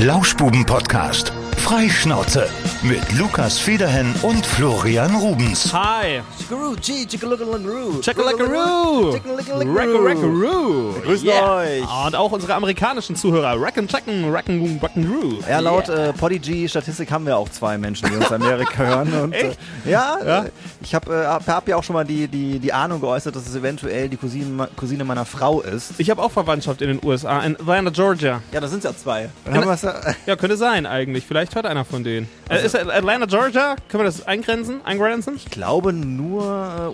Lauschbuben-Podcast. Freischnauze. Mit Lukas Federhen und Florian Rubens. Hi. Chickalookaloo. Chickalackaroo. Chickalackaroo. Rackaroo. Grüßt euch. Und auch unsere amerikanischen Zuhörer. Racken, Checken, Racken, Rackaroo. Ja, laut äh, Podigy-Statistik haben wir auch zwei Menschen, die uns Amerika hören. Und, äh, ja, Ja? Äh, ich habe äh, hab, ja auch schon mal die, die, die Ahnung geäußert, dass es eventuell die Cousine, Cousine meiner Frau ist. Ich habe auch Verwandtschaft in den USA, in Atlanta, Georgia. Ja, da sind es ja zwei. Ja, könnte sein eigentlich. Vielleicht hört einer von denen. Äh, ist Atlanta, Georgia? Können wir das eingrenzen? Eingrenzen? ich glaube nur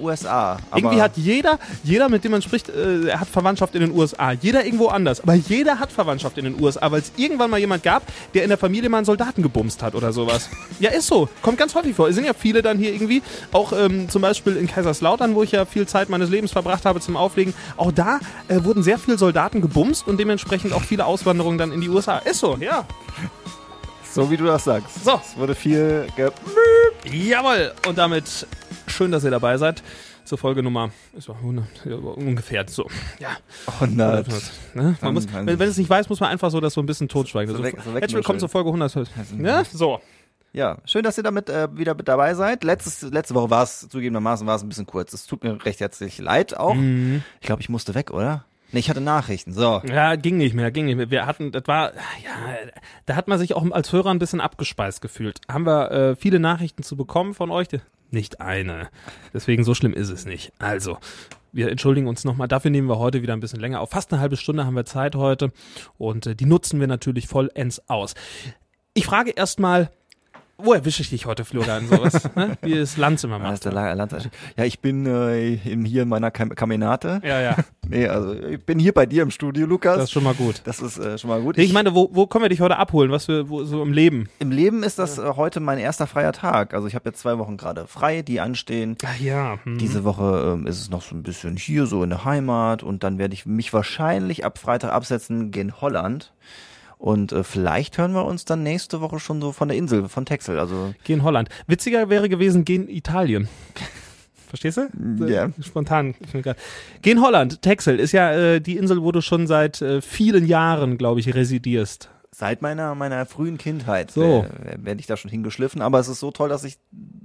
äh, USA. Aber Irgendwie hat jeder, jeder, mit dem man spricht, äh, hat Verwandtschaft in den USA. Jeder irgendwo anders. Aber jeder hat Verwandtschaft in den USA, weil es irgendwann mal jemand gab, der in der Familie mal einen Soldaten gebumst hat oder sowas. ja, ist so. Kommt ganz häufig vor. Es sind ja viele dann hier irgendwie, auch ähm, zum Beispiel in Kaiserslautern, wo ich ja viel Zeit meines Lebens verbracht habe zum Auflegen. Auch da äh, wurden sehr viele Soldaten gebumst und dementsprechend auch viele Auswanderungen dann in die USA. Ist so, ja. So wie du das sagst. So. Es wurde viel ge Jawohl. Und damit schön, dass ihr dabei seid. Zur Folge Nummer ist doch 100, ja, ungefähr so. Ja. 100. Ne? Man muss, wenn, wenn es nicht weiß, muss man einfach so das so ein bisschen totschweigen. So So, weg- so Herzlich willkommen wegnuscheln. zur Folge 100. Ja, so. Ja, schön, dass ihr damit äh, wieder mit dabei seid. Letztes, letzte Woche war es zugegebenermaßen war es ein bisschen kurz. Es tut mir recht herzlich leid auch. Mhm. Ich glaube, ich musste weg, oder? Nee, ich hatte Nachrichten. So. Ja, ging nicht mehr, ging nicht mehr. Wir hatten, das war, ja, da hat man sich auch als Hörer ein bisschen abgespeist gefühlt. Haben wir äh, viele Nachrichten zu bekommen von euch? Nicht eine. Deswegen so schlimm ist es nicht. Also, wir entschuldigen uns nochmal. Dafür nehmen wir heute wieder ein bisschen länger auf. Fast eine halbe Stunde haben wir Zeit heute und äh, die nutzen wir natürlich vollends aus. Ich frage erstmal, wo erwische ich dich heute, Florian? Sowas, ne? Wie es Lanz immer macht. ist der La- Landschaft. Ja, ich bin äh, im, hier in meiner Kam Kamenate. Ja, ja, Nee, also ich bin hier bei dir im Studio, Lukas. das ist schon mal gut. Das ist äh, schon mal gut. Nee, Ich meine, wo, wo können wir dich heute abholen? Was wir wo, so im Leben? Im Leben ist das äh, heute mein erster freier Tag. Also ich habe jetzt zwei Wochen gerade frei, die anstehen. Ach ja. Hm. Diese Woche ähm, ist es noch so ein bisschen hier, so in der Heimat. Und dann werde ich mich wahrscheinlich ab Freitag absetzen gegen Holland. Und äh, vielleicht hören wir uns dann nächste Woche schon so von der Insel, von Texel. Also Gehen Holland. Witziger wäre gewesen, gehen Italien. Verstehst du? Ja. Spontan. Gehen Holland. Texel ist ja äh, die Insel, wo du schon seit äh, vielen Jahren, glaube ich, residierst. seit meiner, meiner frühen Kindheit So. werde werd ich da schon hingeschliffen. Aber es ist so toll, dass ich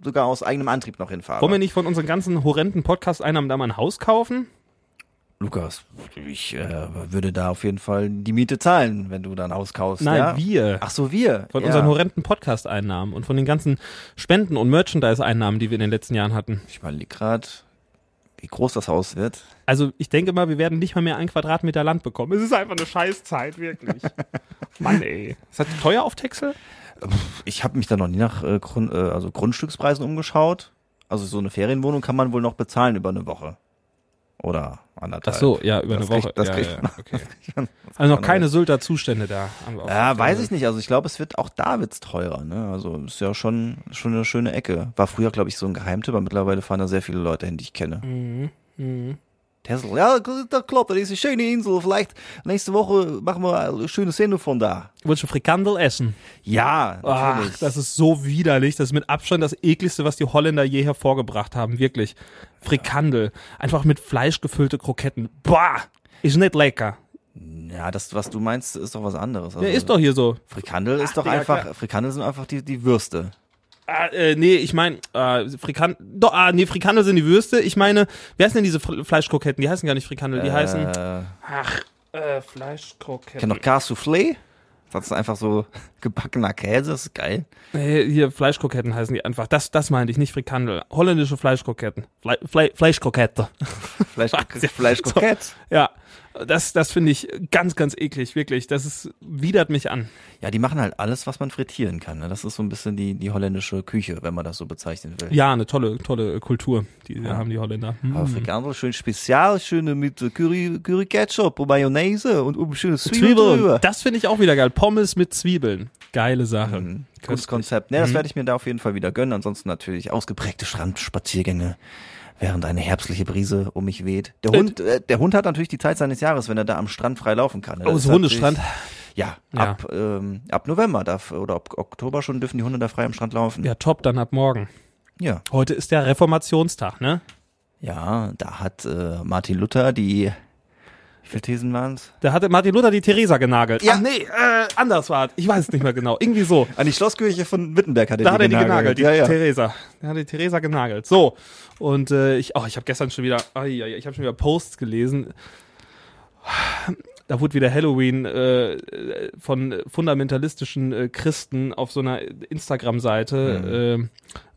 sogar aus eigenem Antrieb noch hinfahre. Wollen wir nicht von unseren ganzen horrenden Podcast-Einnahmen da mal ein Haus kaufen? Lukas, ich äh, würde da auf jeden Fall die Miete zahlen, wenn du da ein Haus kaufst. Nein, ja? wir. Ach so, wir. Von ja. unseren horrenden Podcast-Einnahmen und von den ganzen Spenden- und Merchandise-Einnahmen, die wir in den letzten Jahren hatten. Ich überlege gerade, wie groß das Haus wird. Also ich denke mal, wir werden nicht mal mehr ein Quadratmeter Land bekommen. Es ist einfach eine Scheißzeit, wirklich. Mann, ey. Ist das teuer auf Texel? Ich habe mich da noch nie nach äh, Grund, äh, also Grundstückspreisen umgeschaut. Also so eine Ferienwohnung kann man wohl noch bezahlen über eine Woche. Oder anderthalb. Ach so, ja, über Das eine Woche. das ja, kriegt ja, man- okay. Also noch keine Sylter Zustände da. Haben wir auf Ja, weiß ich nicht. Also ich glaube, es wird auch da wird's teurer. Ne? Also ist ja schon schon eine schöne Ecke. War früher, glaube ich, so ein Geheimtipp, aber mittlerweile fahren da sehr viele Leute hin, die ich kenne. Mhm. Mhm. Tesla, ja, das klappt. Das ist eine schöne Insel. Vielleicht nächste Woche machen wir eine schöne Sendung von da. Willst du Frikandel essen? Ja, Ach, natürlich. das ist so widerlich. Das ist mit Abstand das ekligste, was die Holländer je hervorgebracht haben. Wirklich. Frikandel. Einfach mit Fleisch gefüllte Kroketten. Boah! Ist nicht lecker. ja, das, was du meinst, ist doch was anderes. Also, Ja, ist doch hier so. Frikandel ist Ach, doch Digga, einfach, klar. Frikandel sind einfach die, die Würste. Ah, äh, nee, ich meine, äh, Frikandel, doch, ah, nee, Frikandel sind die Würste. Ich meine, wie heißen denn diese Fl Fleischkroketten? Die heißen gar nicht Frikandel, die heißen, Äh, ach, äh, ich Fleischkroketten. kenne noch Car Soufflé. Das ist einfach so gebackener Käse, das ist geil. Nee, hier, Fleischkroketten heißen die einfach. Das, das meinte ich, nicht Frikandel. Holländische Fleischkroketten. Fle Fle Fleischkrokette. Fleisch, Fleischkrokett. Ja, das, das finde ich ganz, ganz eklig, wirklich. Das ist, widert mich an. Ja, die machen halt alles, was man frittieren kann. Ne? Das ist so ein bisschen die, die holländische Küche, wenn man das so bezeichnen will. Ja, eine tolle, tolle Kultur, die Ja. haben die Holländer. Hm. Aber Frikandel schön spezial, schöne mit Curry, Curry Ketchup und Mayonnaise und oben schöne Zwiebeln. Zwiebeln. Das finde ich auch wieder geil. Pommes mit Zwiebeln. Geile Sache. Mhm. Gutes. Konzept. Ne, das Mhm. werde ich mir da auf jeden Fall wieder gönnen. Ansonsten natürlich ausgeprägte Strandspaziergänge, während eine herbstliche Brise um mich weht. Der Äh, Hund, äh, der Hund hat natürlich die Zeit seines Jahres, wenn er da am Strand frei laufen kann. ne? Oh, so Hundestrand. Ja, Ja. ab ähm, ab November darf oder ab Oktober schon dürfen die Hunde da frei am Strand laufen. Ja, top, dann ab morgen. ja. Heute ist der Reformationstag, ne? Ja, da hat äh, Martin Luther die Wie viele Thesen waren's? Da hatte Martin Luther die Theresa genagelt. Ja. Ach nee, äh, anders war es. Ich weiß es nicht mehr genau. Irgendwie so. An die Schlosskirche von Wittenberg hat er Da die hat er die genagelt. die ja, ja. Theresa. Da hat die Theresa genagelt. So. Und äh, ich, oh, ich habe gestern schon wieder, ai, ich habe schon wieder Posts gelesen. Da wurde wieder Halloween äh, von fundamentalistischen äh, Christen auf so einer Instagram-Seite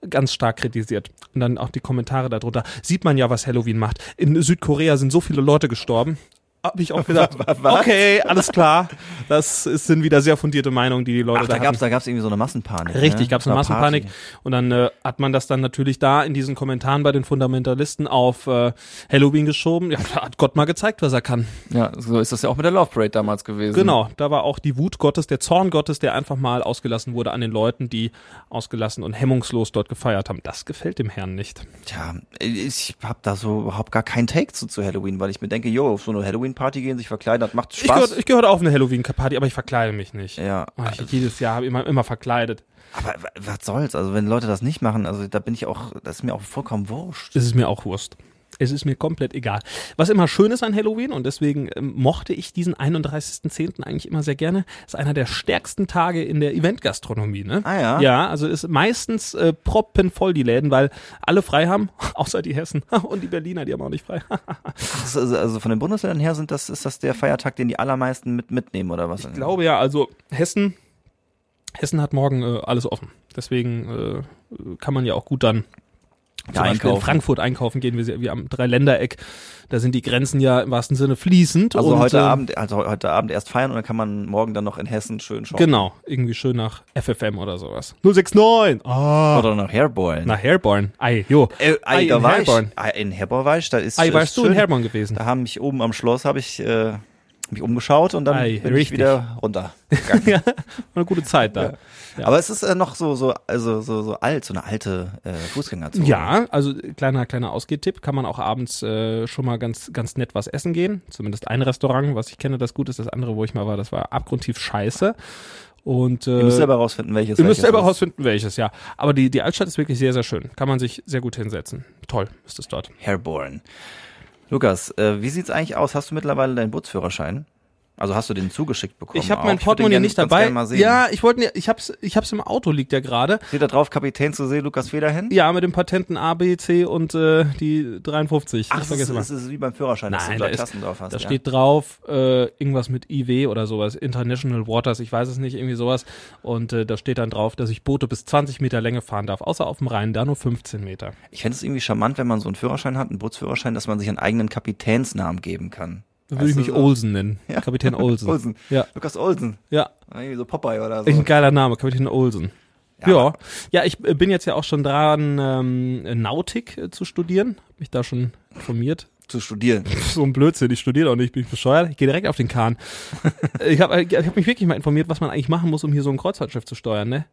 äh, ganz stark kritisiert. Und dann auch die Kommentare darunter. Sieht man ja, was Halloween macht. In Südkorea sind so viele Leute gestorben. Hab ich auch Was? okay, alles klar. Das ist, sind wieder sehr fundierte Meinungen, die die Leute Ach, da da gab's, da gab's irgendwie so eine Massenpanik. Richtig, ne? gab es eine Massenpanik Party. und dann äh, hat man das dann natürlich da in diesen Kommentaren bei den Fundamentalisten auf äh, Halloween geschoben. Ja, da hat Gott mal gezeigt, was er kann. Ja, so ist das ja auch mit der Love Parade damals gewesen. Genau, da war auch die Wut Gottes, der Zorn Gottes, der einfach mal ausgelassen wurde an den Leuten, die ausgelassen und hemmungslos dort gefeiert haben. Das gefällt dem Herrn nicht. Tja, ich hab da so überhaupt gar keinen Take zu, zu Halloween, weil ich mir denke, jo, auf so eine Halloween-Party gehen, sich verkleiden, das macht Ich Spaß. gehöre ich gehör auch auf eine Halloween-Party, aber ich verkleide mich nicht. ja, Oh, ich, jedes Jahr habe ich immer, immer verkleidet. aber was soll's? Also wenn Leute das nicht machen, also da bin ich auch, das ist mir auch vollkommen wurscht. Es ist mir auch Wurst. Es ist mir komplett egal. Was immer schön ist an Halloween und deswegen ähm, mochte ich diesen 31.10. eigentlich immer sehr gerne, ist einer der stärksten Tage in der Eventgastronomie. Ne? Ah ja? Ja, also ist meistens äh, proppenvoll die Läden, weil alle frei haben, außer die Hessen und die Berliner, die haben auch nicht frei. Also, also von den Bundesländern her sind das, ist das der Feiertag, den die allermeisten mit mitnehmen oder was? Ich glaube ja, also Hessen, Hessen hat morgen äh, alles offen. Deswegen äh, kann man ja auch gut dann Zum Beispiel in einkaufen. Frankfurt einkaufen gehen. Wir, wir am Dreiländereck, da sind die Grenzen ja im wahrsten Sinne fließend. Also heute äh, Abend, also heute Abend erst feiern und dann kann man morgen dann noch in Hessen schön schauen. Genau, irgendwie schön nach FFM oder sowas. 069! Ah, Oder nach Herborn. nach Herborn. Ei, jo. Äh, Ei, Ei, da in war Herborn. ich. In Herborn war ich, da ist Ei, warst du schön. in Herborn gewesen? Da haben mich oben am Schloss, habe ich äh, mich umgeschaut und dann Ei, bin ich richtig. wieder runter. ja, eine gute Zeit da. Ja. Aber es ist äh, noch so so also so so alt, so eine alte äh, Fußgängerzone. Ja, also kleiner kleiner Ausgehtipp, kann man auch abends äh, schon mal ganz ganz nett was essen gehen. Zumindest ein Restaurant, was ich kenne, das gut ist. Das andere, wo ich mal war, das war abgrundtief scheiße. Und äh, Ihr müsst selber rausfinden, welches. ihr müsst selber ist. rausfinden, welches, ja. Aber die die Altstadt ist wirklich sehr sehr schön. Kann man sich sehr gut hinsetzen. Toll ist es dort. Herborn. Lukas, äh, wie sieht's eigentlich aus? Hast du mittlerweile deinen Bootsführerschein? Also hast du den zugeschickt bekommen? Ich habe mein den Portemonnaie nicht dabei. gern Mal sehen. Ja, ich wollte, ich hab's, ich hab's im Auto liegt ja gerade. Steht da drauf Kapitän zu See, Lukas Federhen? Ja, mit dem Patenten A, B, C und äh, die 53. Ach, ich das ist, das ist wie beim Führerschein, dass Nein, du da Tasten drauf hast. Da ja? steht drauf äh, irgendwas mit IW oder sowas, International Waters, ich weiß es nicht, irgendwie sowas. Und äh, da steht dann drauf, dass ich Boote bis 20 Meter Länge fahren darf, außer auf dem Rhein, da nur 15 Meter. Ich fände es irgendwie charmant, wenn man so einen Führerschein hat, einen Bootsführerschein, dass man sich einen eigenen Kapitänsnamen geben kann. Da würde ich mich so- Olsen nennen. Ja. Kapitän Olsen. Olsen. Ja, Lukas Olsen. ja. Irgendwie so Popeye oder so. Ein geiler Name, Kapitän Olsen. Ja, Ja, ja, ich äh, bin jetzt ja auch schon dran, ähm, Nautik äh, zu studieren. Hab mich da schon informiert. Zu studieren. so ein Blödsinn, ich studiere auch nicht, bin ich bescheuert. Ich gehe direkt auf den Kahn. ich habe ich hab mich wirklich mal informiert, was man eigentlich machen muss, um hier so ein Kreuzfahrtschiff zu steuern, ne?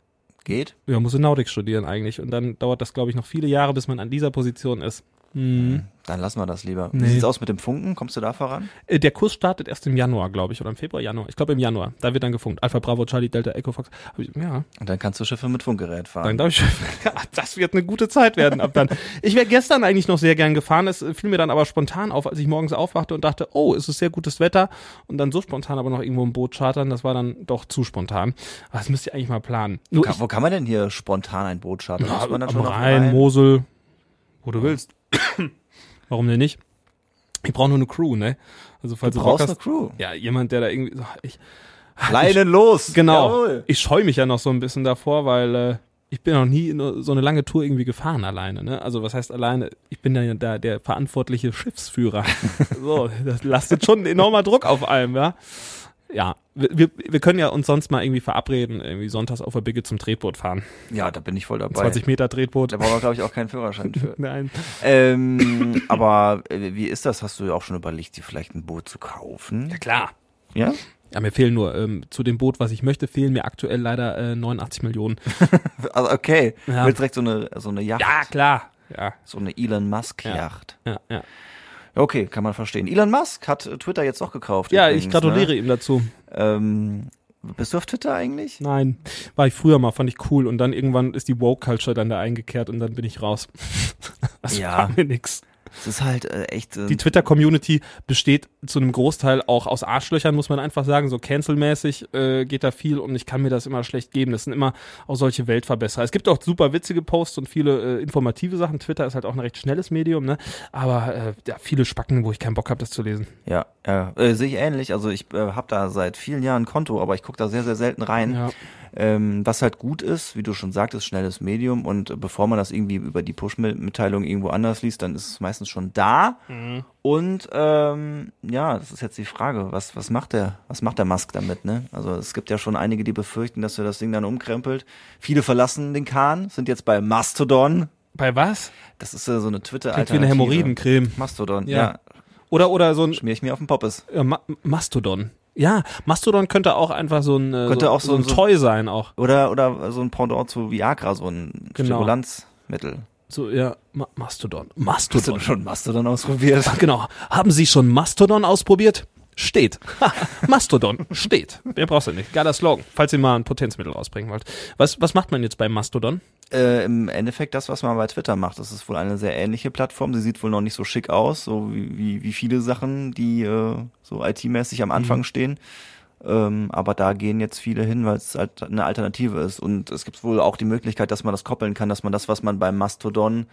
Geht? Ja, muss in Nautik studieren eigentlich. Und dann dauert das, glaube ich, noch viele Jahre, bis man an dieser Position ist. Hm. Dann lassen wir das lieber. Nee. Wie sieht's aus mit dem Funken? Kommst du da voran? Äh, Der Kurs startet erst im Januar, glaube ich, oder im Februar, Januar. Ich glaube im Januar. Da wird dann gefunkt. Alpha Bravo, Charlie, Delta, Echo, Fox. Ich, ja, Und dann kannst du Schiffe mit Funkgerät fahren. dann glaube ich, ja, das wird eine gute Zeit werden ab dann. Ich wäre gestern eigentlich noch sehr gern gefahren. Es fiel mir dann aber spontan auf, als ich morgens aufwachte und dachte, oh, es ist sehr gutes Wetter. Und dann so spontan aber noch irgendwo ein Boot chartern. Das war dann doch zu spontan. Aber das müsst ihr eigentlich mal planen. Nur Kann, wo kann man denn hier spontan ein Boot chartern? Ja, Muss man dann am Rhein, Mosel, wo du willst. Warum denn nicht? Ich brauche nur eine Crew, ne? Also falls Du du, brauchst eine hast, Crew. ja, jemand, der da irgendwie, so, ich, Leinen los! genau, Jawohl. ich scheue mich ja noch so ein bisschen davor, weil äh, ich bin noch nie so eine lange Tour irgendwie gefahren alleine, ne? Also was heißt alleine? Ich bin ja da der verantwortliche Schiffsführer. so, das lastet schon ein enormer Druck auf allem, ja. Ja, wir, wir, können ja uns sonst mal irgendwie verabreden, irgendwie sonntags auf der Bigge zum Tretboot fahren. Ja, da bin ich voll dabei. 20 Meter Tretboot. Da brauchen wir, glaube ich, auch keinen Führerschein für. Nein. ähm, aber äh, wie ist das? Hast du ja auch schon überlegt, dir vielleicht ein Boot zu kaufen? Ja klar. Ja? Ja, mir fehlen nur, ähm, zu dem Boot, was ich möchte, fehlen mir aktuell leider äh, 89 Millionen. Also okay. Ja. Du willst direkt so eine, so eine Yacht. Ja, klar. Ja, So eine Elon Musk Yacht. ja, ja. Okay, kann man verstehen. Elon Musk hat äh, Twitter jetzt doch gekauft. Ja, übrigens, ich gratuliere Ne? ihm dazu. Ähm, bist du auf Twitter eigentlich? Nein, war ich früher mal, fand ich cool und dann irgendwann ist die Woke-Culture dann da eingekehrt und dann bin ich raus. Das Ja. war mir nix. Es ist halt äh, echt. Äh, Die Twitter-Community besteht zu einem Großteil auch aus Arschlöchern, muss man einfach sagen. So cancelmäßig äh, geht da viel und ich kann mir das immer schlecht geben. Das sind immer auch solche Weltverbesserer. Es gibt auch super witzige Posts und viele äh, informative Sachen. Twitter ist halt auch ein recht schnelles Medium, ne? Aber äh, ja, viele Spacken, wo ich keinen Bock habe, das zu lesen. ja, ja äh, sehe ich ähnlich. Also ich äh, habe da seit vielen Jahren ein Konto, aber ich gucke da sehr, sehr selten rein. Ja. Ähm, was halt gut ist, wie du schon sagtest, schnelles Medium und äh, bevor man das irgendwie über die Push-Mitteilung irgendwo anders liest, dann ist es meistens schon da. Mhm. Und ähm, ja, das ist jetzt die Frage, was, was macht der, was macht der Musk damit, ne? Also es gibt ja schon einige, die befürchten, dass er das Ding dann umkrempelt. Viele verlassen den Kahn, sind jetzt bei Mastodon. Bei was? Das ist äh, so eine twitter Klingt wie eine Hämorrhoidencreme. Mastodon, Ja. ja. Oder, oder so ein Schmier ich mir auf den Poppes. äh, Ma Mastodon. Ja, Mastodon könnte auch einfach so ein, äh, Könnte so, auch so ein so- so- Toy sein auch. Oder, oder so ein Pendant zu Viagra, so ein Genau. Stimulanzmittel. So, ja, Ma Mastodon. Hast du Mastodon. schon Mastodon ausprobiert? Genau. Haben Sie schon Mastodon ausprobiert? Steht. Mastodon. Steht. Wer brauchst du nicht? Geiler Slogan. Falls ihr mal ein Potenzmittel rausbringen wollt. Was, was macht man jetzt bei Mastodon? Äh, Im Endeffekt das, was man bei Twitter macht. Das ist wohl eine sehr ähnliche Plattform. Sie sieht wohl noch nicht so schick aus, so wie, wie, wie viele Sachen, die äh, so IT-mäßig am Anfang stehen. Ähm, aber da gehen jetzt viele hin, weil es halt eine Alternative ist. Und es gibt wohl auch die Möglichkeit, dass man das koppeln kann, dass man das, was man beim Mastodon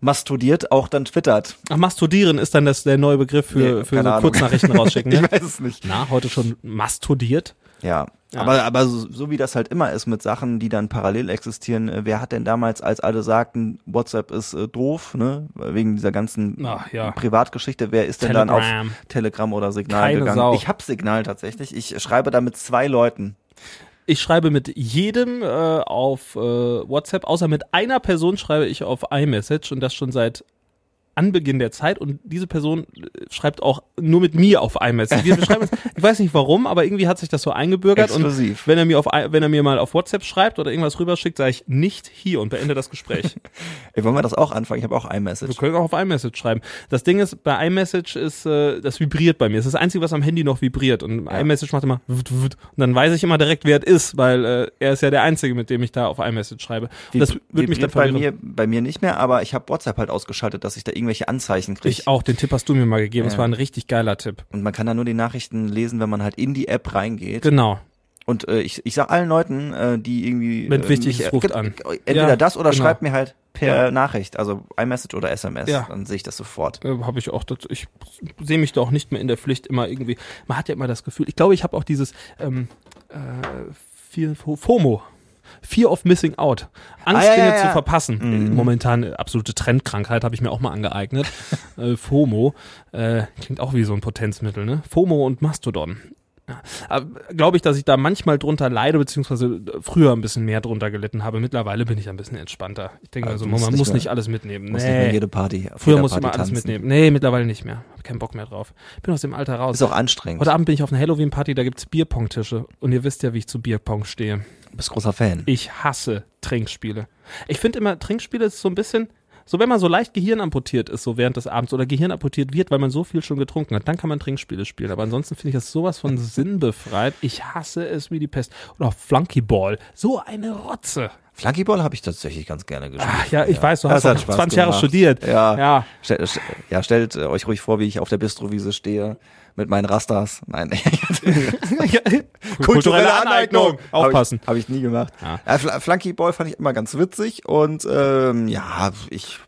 mastodiert, auch dann twittert. Ach, Mastodieren ist dann das, der neue Begriff für, Nee, für so. Kurznachrichten rausschicken, Ich ne? weiß es nicht. Na, heute schon mastodiert? Ja, Ja. aber, aber so, so wie das halt immer ist mit Sachen, die dann parallel existieren, äh, wer hat denn damals, als alle sagten, WhatsApp ist äh, doof, ne, wegen dieser ganzen Ach, ja. Privatgeschichte, wer ist denn dann auf Telegram. Telegram oder Signal Keine gegangen? Sau. Ich hab Signal tatsächlich, ich schreibe da mit zwei Leuten. Ich schreibe mit jedem äh, auf äh, WhatsApp, außer mit einer Person schreibe ich auf iMessage und das schon seit Anbeginn der Zeit und diese Person äh, schreibt auch nur mit mir auf iMessage. Wir schreiben uns, ich weiß nicht warum, aber irgendwie hat sich das so eingebürgert Exklusiv. und wenn er mir auf wenn er mir mal auf WhatsApp schreibt oder irgendwas rüberschickt, sage ich nicht hier und beende das Gespräch. Ey, wollen wir das auch anfangen? Ich habe auch Wir iMessage. können auch auf iMessage schreiben. Das Ding ist, bei iMessage ist, äh, das vibriert bei mir. Das ist das Einzige, was am Handy noch vibriert. Und Ja. iMessage macht immer wut, wut. und dann weiß ich immer direkt, wer es ist, weil äh, er ist ja der Einzige, mit dem ich da auf iMessage schreibe. Und das würde mich dann bei mir, bei mir nicht mehr, aber ich habe WhatsApp halt ausgeschaltet, dass ich da irgendwelche Anzeichen kriege. Ich auch, den Tipp hast du mir mal gegeben. Das Ja. war ein richtig geiler Tipp. Und man kann da nur die Nachrichten lesen, wenn man halt in die App reingeht. Genau. Und äh, ich, ich sag allen Leuten, äh, die irgendwie. Wenn äh, wichtig ist, ruft an. Entweder Ja, das oder genau. schreibt mir halt per Ja. Nachricht, also iMessage oder SMS. Ja. Dann sehe ich das sofort. Äh, habe ich auch dazu. Ich sehe mich da auch nicht mehr in der Pflicht immer irgendwie. Man hat ja immer das Gefühl. Ich glaube, ich habe auch dieses ähm, äh, viel FOMO. Fear of Missing Out. Angst, Ah, ja, Dinge ja, zu ja. verpassen. Mhm. Momentan äh, absolute Trendkrankheit, habe ich mir auch mal angeeignet. äh, FOMO. Äh, klingt auch wie so ein Potenzmittel, ne? FOMO und Mastodon. Glaube ich, dass ich da manchmal drunter leide, beziehungsweise früher ein bisschen mehr drunter gelitten habe. Mittlerweile bin ich ein bisschen entspannter. Ich denke Also also, man nicht muss nicht alles mitnehmen. Muss nicht mehr Nee. jede Party. Früher musste immer alles mitnehmen. Nee, mittlerweile nicht mehr. Hab keinen Bock mehr drauf. Bin aus dem Alter raus. Ist auch anstrengend. Heute Abend bin ich auf einer Halloween-Party, da gibt's Bierpong-Tische. Und ihr wisst ja, wie ich zu Bierpong stehe. Du bist großer Fan. Ich hasse Trinkspiele. Ich finde immer, Trinkspiele ist so ein bisschen, so wenn man so leicht gehirnamputiert ist, so während des Abends oder gehirnamputiert wird, weil man so viel schon getrunken hat, dann kann man Trinkspiele spielen. Aber ansonsten finde ich das sowas von sinnbefreit. Ich hasse es wie die Pest. Oder Flunkyball. So eine Rotze. Flunkyball habe ich tatsächlich ganz gerne gespielt. Ach ja, ich weiß, du Das hast hat doch Spaß 20 Jahre studiert. Ja. Ja. Stell, ja, stellt äh, euch ruhig vor, wie ich auf der Bistrowiese stehe mit meinen Rastas. Nein, Kulturelle Aneignung. Aufpassen. Habe ich, hab ich nie gemacht. Ja. Ja. Fl Flunkyball fand ich immer ganz witzig und ähm, ja, ich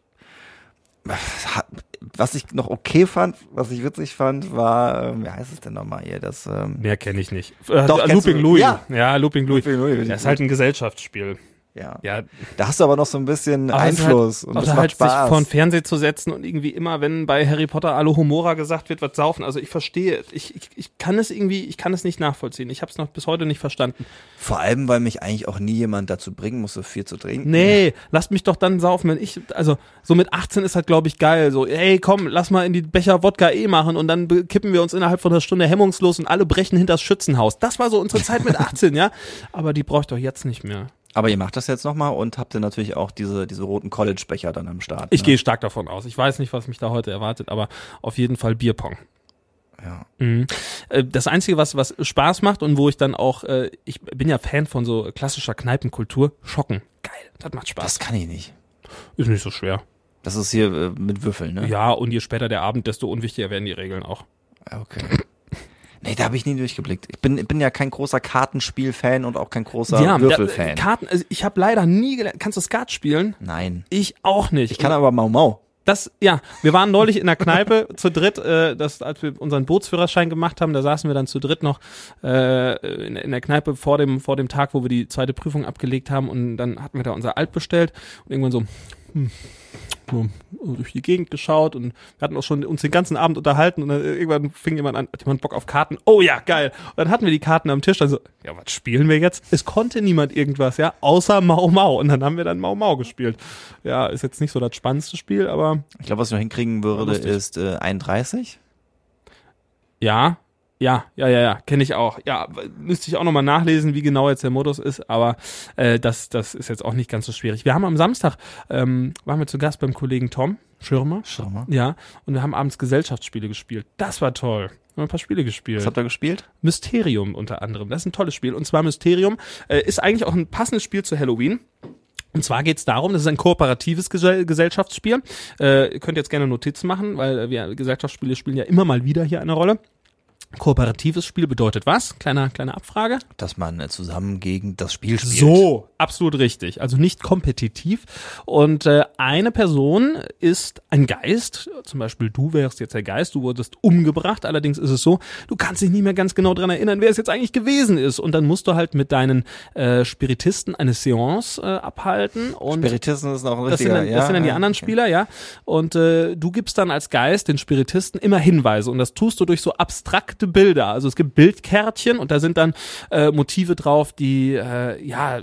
was ich noch okay fand, was ich witzig fand, war, ähm, wie heißt es denn nochmal hier, das ähm, Mehr kenne ich nicht. Äh, Doch, Looping Louis. ja. ja Looping Louis. Looping Louis, Das ist halt ein Gesellschaftsspiel. Ja. Ja, Da hast du aber noch so ein bisschen Aber ist Einfluss halt, und das halt macht Spaß. sich vor den Fernseher zu setzen und irgendwie immer, wenn bei Harry Potter Alohomora gesagt wird, was saufen. Also ich verstehe, ich, ich, ich kann es irgendwie, ich kann es nicht nachvollziehen. Ich habe es noch bis heute nicht verstanden. Vor allem, weil mich eigentlich auch nie jemand dazu bringen muss, so viel zu trinken. Nee, lasst mich doch dann saufen, wenn ich, also so mit 18 ist halt, glaube ich, geil. So, ey, komm, lass mal in die Becher Wodka eh machen und dann kippen wir uns innerhalb von einer Stunde hemmungslos und alle brechen hinters Schützenhaus. Das war so unsere Zeit mit 18, ja. Aber die brauche ich doch jetzt nicht mehr. Aber ihr macht das jetzt nochmal und habt ihr natürlich auch diese, diese roten College-Becher dann am Start. Ich ne? gehe stark davon aus. Ich weiß nicht, was mich da heute erwartet, aber auf jeden Fall Bierpong. Ja. Mhm. Äh, Das Einzige, was, was Spaß macht und wo ich dann auch, äh, ich bin ja Fan von so klassischer Kneipenkultur, Schocken. Geil, das macht Spaß. Das kann ich nicht. Ist nicht so schwer. Das ist hier äh, mit Würfeln, ne? Ja, und je später der Abend, desto unwichtiger werden die Regeln auch. Okay. Nee, da habe ich nie durchgeblickt. Ich bin, bin ja kein großer Kartenspiel-Fan und auch kein großer da- Würfel-Fan. Karten, also ich habe leider nie gelernt. Kannst du Skat spielen? Nein. Ich auch nicht. Ich kann aber Mau Mau. Das, ja, wir waren neulich in der Kneipe zu dritt, äh, das, als wir unseren Bootsführerschein gemacht haben, da saßen wir dann zu dritt noch äh, in, in der Kneipe vor dem, vor dem Tag, wo wir die zweite Prüfung abgelegt haben und dann hatten wir da unser Alt bestellt und irgendwann so, hm, so durch die Gegend geschaut und wir hatten auch schon uns den ganzen Abend unterhalten und dann irgendwann fing jemand an, hat jemand Bock auf Karten? Oh ja, geil. Und dann hatten wir die Karten am Tisch, dann so, ja, was spielen wir jetzt? Es konnte niemand irgendwas, ja, außer Mau Mau. Und dann haben wir dann Mau Mau gespielt. Ja, ist jetzt nicht so das spannendste Spiel, aber Ich glaube, was ich noch hinkriegen würde, ist äh, 31. Ja, ja, ja, ja, ja, kenne ich auch. Ja, müsste ich auch nochmal nachlesen, wie genau jetzt der Modus ist, aber äh, das, das ist jetzt auch nicht ganz so schwierig. Wir haben am Samstag, ähm, waren wir zu Gast beim Kollegen Tom Schirmer. Schau mal. Ja, und wir haben abends Gesellschaftsspiele gespielt. Das war toll. Wir haben ein paar Spiele gespielt. Was habt ihr gespielt? Mysterium unter anderem. Das ist ein tolles Spiel. Und zwar Mysterium äh, ist eigentlich auch ein passendes Spiel zu Halloween. Und zwar geht es darum, das ist ein kooperatives Gesell Gesellschaftsspiel. Äh, ihr könnt jetzt gerne Notizen machen, weil äh, wir Gesellschaftsspiele spielen ja immer mal wieder hier eine Rolle. Kooperatives Spiel bedeutet was? Kleiner, kleine Abfrage. Dass man äh, zusammen gegen das Spiel spielt. So, absolut richtig. Also nicht kompetitiv. Und äh, eine Person ist ein Geist. Zum Beispiel du wärst jetzt der Geist. Du wurdest umgebracht. Allerdings ist es so, du kannst dich nicht mehr ganz genau dran erinnern, wer es jetzt eigentlich gewesen ist. Und dann musst du halt mit deinen äh, Spiritisten eine Seance äh, abhalten. Und Spiritisten ist noch ein das sind, richtiger, dann, ja. das sind dann die ja, anderen okay. Spieler, ja. Und äh, du gibst dann als Geist den Spiritisten immer Hinweise und das tust du durch so abstrakte Bilder. Also es gibt Bildkärtchen und da sind dann äh, Motive drauf, die äh, ja äh,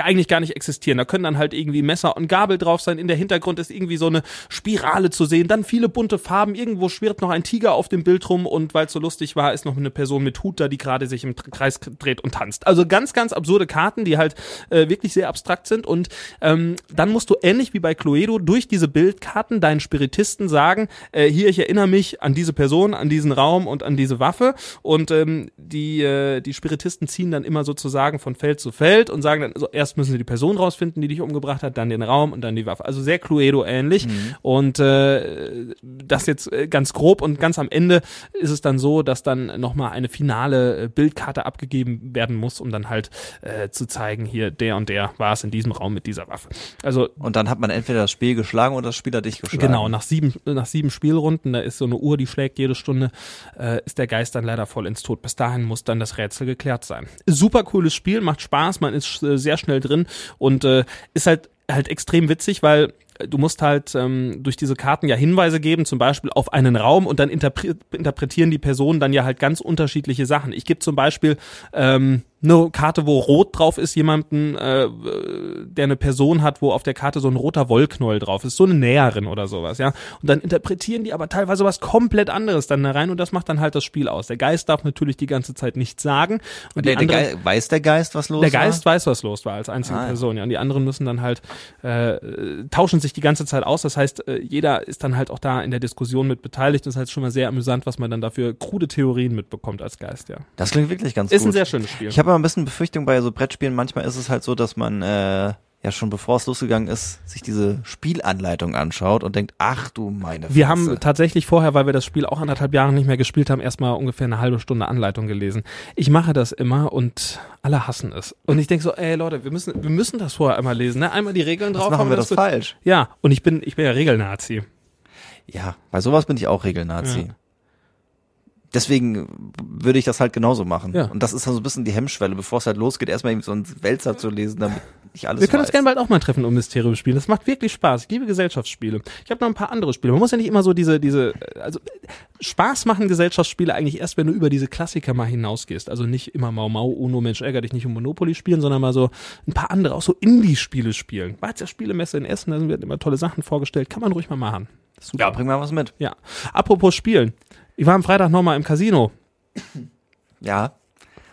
eigentlich gar nicht existieren. Da können dann halt irgendwie Messer und Gabel drauf sein. In der Hintergrund ist irgendwie so eine Spirale zu sehen. Dann viele bunte Farben. Irgendwo schwirrt noch ein Tiger auf dem Bild rum und weil es so lustig war, ist noch eine Person mit Hut da, die gerade sich im Kreis dreht und tanzt. Also ganz, ganz absurde Karten, die halt äh, wirklich sehr abstrakt sind. Und ähm, dann musst du ähnlich wie bei Cluedo durch diese Bildkarten deinen Spiritisten sagen, äh, hier, ich erinnere mich an diese Person, an diesen Raum und an diese Waffe. Und ähm, die, äh, die Spiritisten ziehen dann immer sozusagen von Feld zu Feld und sagen dann, so, erst müssen sie die Person rausfinden, die dich umgebracht hat, dann den Raum und dann die Waffe. Also sehr Cluedo ähnlich. Und äh, das jetzt äh, ganz grob und ganz am Ende ist es dann so, dass dann nochmal eine finale äh, Bildkarte abgegeben werden muss, um dann halt äh, zu zeigen, hier der und der war es in diesem Raum mit dieser Waffe. Also Und dann hat man entweder das Spiel geschlagen oder das Spiel hat dich geschlagen. Genau, nach sieben, nach sieben Spielrunden, da ist so eine Uhr, die schlägt jede Stunde, äh, ist der Geist dann leider voll ins Tod. Bis dahin muss dann das Rätsel geklärt sein. Super cooles Spiel, macht Spaß, man ist äh, sehr schnell drin. Und äh, ist halt halt extrem witzig, weil äh, du musst halt ähm, durch diese Karten ja Hinweise geben, zum Beispiel auf einen Raum und dann interpre interpretieren die Personen dann ja halt ganz unterschiedliche Sachen. Ich gebe zum Beispiel ähm, eine Karte, wo rot drauf ist, jemanden, äh, der eine Person hat, wo auf der Karte so ein roter Wollknäuel drauf ist, so eine Näherin oder sowas, ja. Und dann interpretieren die aber teilweise was komplett anderes dann da rein und das macht dann halt das Spiel aus. Der Geist darf natürlich die ganze Zeit nichts sagen. Und Der, die der anderen, Geist, weiß der Geist, was los der Geist war? weiß, was los war als einzige Ah. Person, ja. Und die anderen müssen dann halt äh, tauschen sich die ganze Zeit aus. Das heißt, äh, jeder ist dann halt auch da in der Diskussion mit beteiligt. Das heißt schon mal sehr amüsant, was man dann dafür krude Theorien mitbekommt als Geist, ja. Das klingt wirklich ganz Ist gut. ein sehr schönes Spiel. Ich habe aber ein bisschen Befürchtung bei so Brettspielen. Manchmal ist es halt so, dass man äh, ja schon bevor es losgegangen ist, sich diese Spielanleitung anschaut und denkt, ach du meine Wir Fresse. haben tatsächlich vorher, weil wir das Spiel auch anderthalb Jahre nicht mehr gespielt haben, erstmal ungefähr eine halbe Stunde Anleitung gelesen. Ich mache das immer und alle hassen es. Und ich denke so, ey Leute, wir müssen, wir müssen das vorher einmal lesen, ne? Einmal die Regeln drauf. Was machen wir das gut- falsch? Ja, und ich bin, ich bin ja Regelnazi. Ja, bei sowas bin ich auch Regelnazi. Ja. Deswegen würde ich das halt genauso machen. Ja. Und das ist dann so ein bisschen die Hemmschwelle, bevor es halt losgeht, erstmal irgendwie so einen Wälzer zu lesen, damit ich alles Wir können weiß. uns gerne bald auch mal treffen und Mysterium spielen. Das macht wirklich Spaß. Ich liebe Gesellschaftsspiele. Ich habe noch ein paar andere Spiele. Man muss ja nicht immer so diese, diese, äh, also äh, Spaß machen Gesellschaftsspiele eigentlich erst, wenn du über diese Klassiker mal hinausgehst. Also nicht immer Mau Mau, Uno, Mensch, ärger dich nicht um Monopoly spielen, sondern mal so ein paar andere, auch so Indie-Spiele spielen. War jetzt ja Spielemesse in Essen, da sind immer tolle Sachen vorgestellt. Kann man ruhig mal machen. Super. Ja, bring mal was mit. Ja. Apropos Spielen. Ich war am Freitag nochmal im Casino. Ja.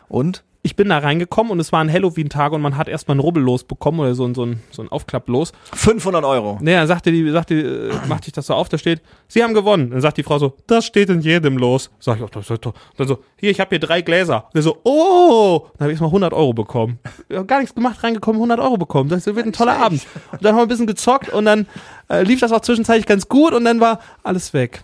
Und? Ich bin da reingekommen und es war ein Halloween-Tag und man hat erstmal ein Rubbel losbekommen oder so, ein- so ein, so ein Aufklapp los. 500 Euro. Naja, sagte die, sagte, äh, machte ich das so auf, da steht, Sie haben gewonnen. Dann sagt die Frau so, das steht in jedem los. Sag ich, oh, das ist doch. Dann so, hier, ich habe hier drei Gläser. Und der so, oh, dann habe ich mal 100 Euro bekommen. Ich hab gar nichts gemacht, reingekommen, 100 Euro bekommen. Das wird ein toller Abend. Und dann haben wir ein bisschen gezockt und dann äh, lief das auch zwischenzeitlich ganz gut und dann war alles weg.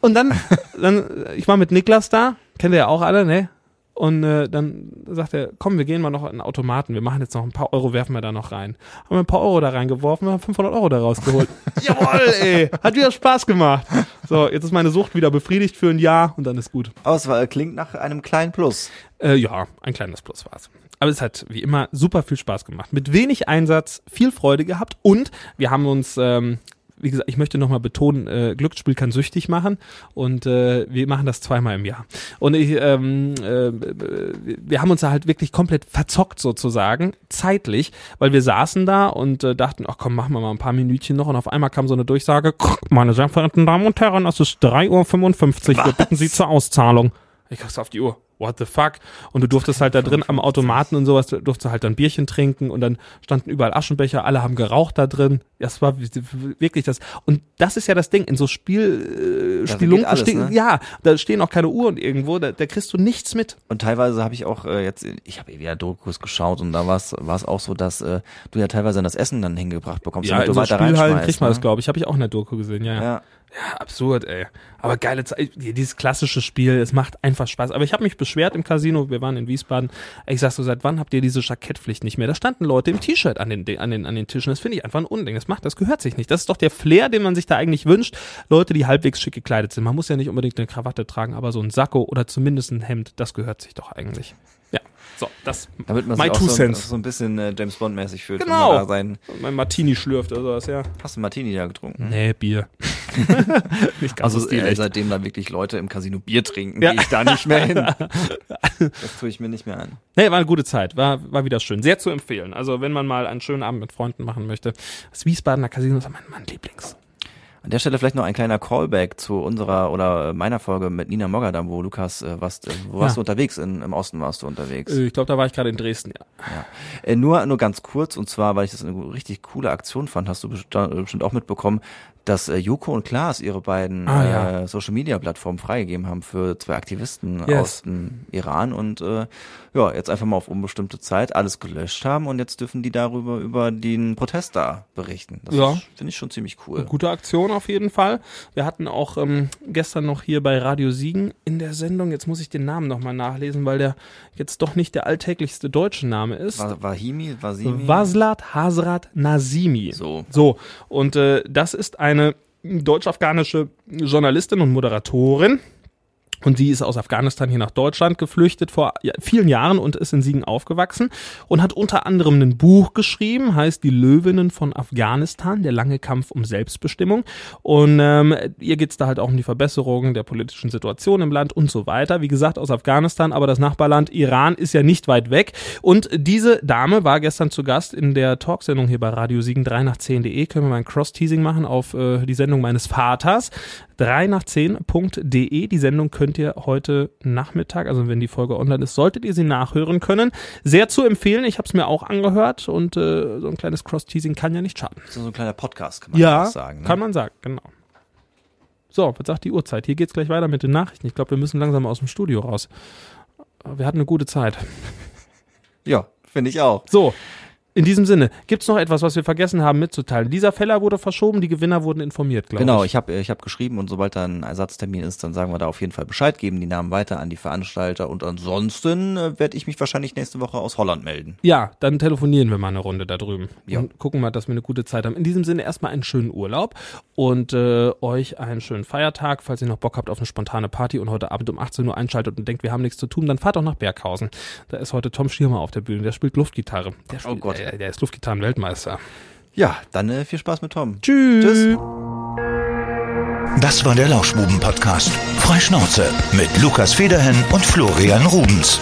Und dann, dann, äh, ich war mit Niklas da, kennt ihr ja auch alle, ne? Und äh, dann sagt er, komm, wir gehen mal noch in den Automaten, wir machen jetzt noch ein paar Euro, werfen wir da noch rein. Haben wir ein paar Euro da reingeworfen, wir haben 500 Euro da rausgeholt. Jawohl, ey, hat wieder Spaß gemacht. So, jetzt ist meine Sucht wieder befriedigt für ein Jahr und dann ist gut. War, klingt nach einem kleinen Plus. Äh, ja, ein kleines Plus war's. Aber es hat wie immer super viel Spaß gemacht. Mit wenig Einsatz, viel Freude gehabt und wir haben uns, ähm, wie gesagt, ich möchte nochmal betonen, äh, Glücksspiel kann süchtig machen und äh, wir machen das zweimal im Jahr. Und ich, ähm, äh, wir haben uns da halt wirklich komplett verzockt sozusagen, zeitlich, weil wir saßen da und äh, dachten, ach komm, machen wir mal ein paar Minütchen noch und auf einmal kam so eine Durchsage, meine sehr verehrten Damen und Herren, es ist 3.55 Uhr, wir bitten Sie zur Auszahlung. Ich guck's auf die Uhr. What the fuck? Und du durftest halt da drin am Automaten und sowas, du durftest halt dann Bierchen trinken und dann standen überall Aschenbecher, alle haben geraucht da drin. Das war wirklich das. Und das ist ja das Ding, in so Spiel, äh, Spielunken alles, stehen, ne? ja, da stehen auch keine Uhren irgendwo, da, da kriegst du nichts mit. Und teilweise habe ich auch äh, jetzt, ich habe wieder Dokus geschaut und da war es auch so, dass äh, du ja teilweise dann das Essen dann hingebracht bekommst, Ja, damit in du so weiter Spielhallen kriegt man das, ne? glaube ich. Habe ich auch in der Doku gesehen, ja. ja. Ja. Absurd, ey. Aber geile Zeit. Dieses klassische Spiel, es macht einfach Spaß. Aber ich habe mich beschwert im Casino, wir waren in Wiesbaden. Ich sag so, seit wann habt ihr diese Jackettpflicht nicht mehr? Da standen Leute im T-Shirt an den, an, den, an den Tischen. Das finde ich einfach ein Unding. Das macht, das gehört sich nicht. Das ist doch der Flair, den man sich da eigentlich wünscht. Leute, die halbwegs schick gekleidet sind. Man muss ja nicht unbedingt eine Krawatte tragen, aber so ein Sakko oder zumindest ein Hemd, das gehört sich doch eigentlich. So, das Damit man My two so, cents. so ein bisschen äh, James Bond mäßig fühlt. wenn Genau. man da Sein, mein Martini schlürft oder sowas, ja. hast du Martini da getrunken? Nee, Bier. nicht ganz Also so äh, seitdem da wirklich Leute im Casino Bier trinken, Ja. gehe ich da nicht mehr hin. Das tue ich mir nicht mehr an. Nee, war eine gute Zeit, war, war wieder schön. Sehr zu empfehlen. Also, wenn man mal einen schönen Abend mit Freunden machen möchte, das Wiesbadener Casino ist mein, mein Lieblings. An der Stelle vielleicht noch ein kleiner Callback zu unserer oder meiner Folge mit Nina Mogadam, wo Lukas, äh, warst, äh, wo warst Ja. du unterwegs? In, Im Osten warst du unterwegs. Äh, Ich glaube, da war ich gerade in Dresden, ja. Äh, nur, nur ganz kurz, und zwar, weil ich das eine richtig coole Aktion fand, hast du bestimmt auch mitbekommen, dass äh, Joko und Klaas ihre beiden Ah, ja. äh, Social Media Plattformen freigegeben haben für zwei Aktivisten Yes. aus dem Iran und äh, ja, jetzt einfach mal auf unbestimmte Zeit alles gelöscht haben und jetzt dürfen die darüber über den Protest da berichten. Das Ja. finde ich schon ziemlich cool. Gute Aktion auf jeden Fall. Wir hatten auch ähm, gestern noch hier bei Radio Siegen in der Sendung, jetzt muss ich den Namen nochmal nachlesen, weil der jetzt doch nicht der alltäglichste deutsche Name ist. Wa- Wahimi, Wasimi. Waslat Hasrat Nazimi. So. So, und äh, das ist eine deutsch-afghanische Journalistin und Moderatorin. Und die ist aus Afghanistan hier nach Deutschland geflüchtet vor vielen Jahren und ist in Siegen aufgewachsen und hat unter anderem ein Buch geschrieben, heißt Die Löwinnen von Afghanistan, der lange Kampf um Selbstbestimmung. Und ähm, ihr geht's da halt auch um die Verbesserung der politischen Situation im Land und so weiter. Wie gesagt, aus Afghanistan, aber das Nachbarland Iran ist ja nicht weit weg. Und diese Dame war gestern zu Gast in der Talksendung hier bei Radio Siegen 3 nach 10.de. Können wir mal ein Cross-Teasing machen auf äh, die Sendung meines Vaters. 3 nach 10.de. Die Sendung könnt ihr heute Nachmittag, also wenn die Folge online ist, solltet ihr sie nachhören können. Sehr zu empfehlen. Ich habe es mir auch angehört und äh, so ein kleines Cross-Teasing kann ja nicht schaden. So ein kleiner Podcast, kann man Ja, sagen. Ne? kann man sagen, genau. So, was sagt die Uhrzeit? Hier geht's gleich weiter mit den Nachrichten. Ich glaube, wir müssen langsam aus dem Studio raus. Wir hatten eine gute Zeit. Ja, finde ich auch. So, in diesem Sinne, gibt's noch etwas, was wir vergessen haben mitzuteilen? Dieser Feller wurde verschoben, die Gewinner wurden informiert, glaube Genau, ich. ich habe ich hab geschrieben und sobald da ein Ersatztermin ist, dann sagen wir da auf jeden Fall Bescheid, geben die Namen weiter an die Veranstalter und ansonsten äh, werde ich mich wahrscheinlich nächste Woche aus Holland melden. Ja, dann telefonieren wir mal eine Runde da drüben Ja. und gucken mal, dass wir eine gute Zeit haben. In diesem Sinne erstmal einen schönen Urlaub und äh, euch einen schönen Feiertag. Falls ihr noch Bock habt auf eine spontane Party und heute Abend um 18 Uhr einschaltet und denkt, wir haben nichts zu tun, dann fahrt doch nach Berghausen. Da ist heute Tom Schirmer auf der Bühne, der spielt Luftgitarre. Der spielt, Gott. Äh, der ist Luftgitarren-Weltmeister. Ja, dann äh, viel Spaß mit Tom. Tschüss. Tschüss. Das war der Lauschbuben-Podcast. Freischnauze mit Lukas Federhen und Florian Rubens.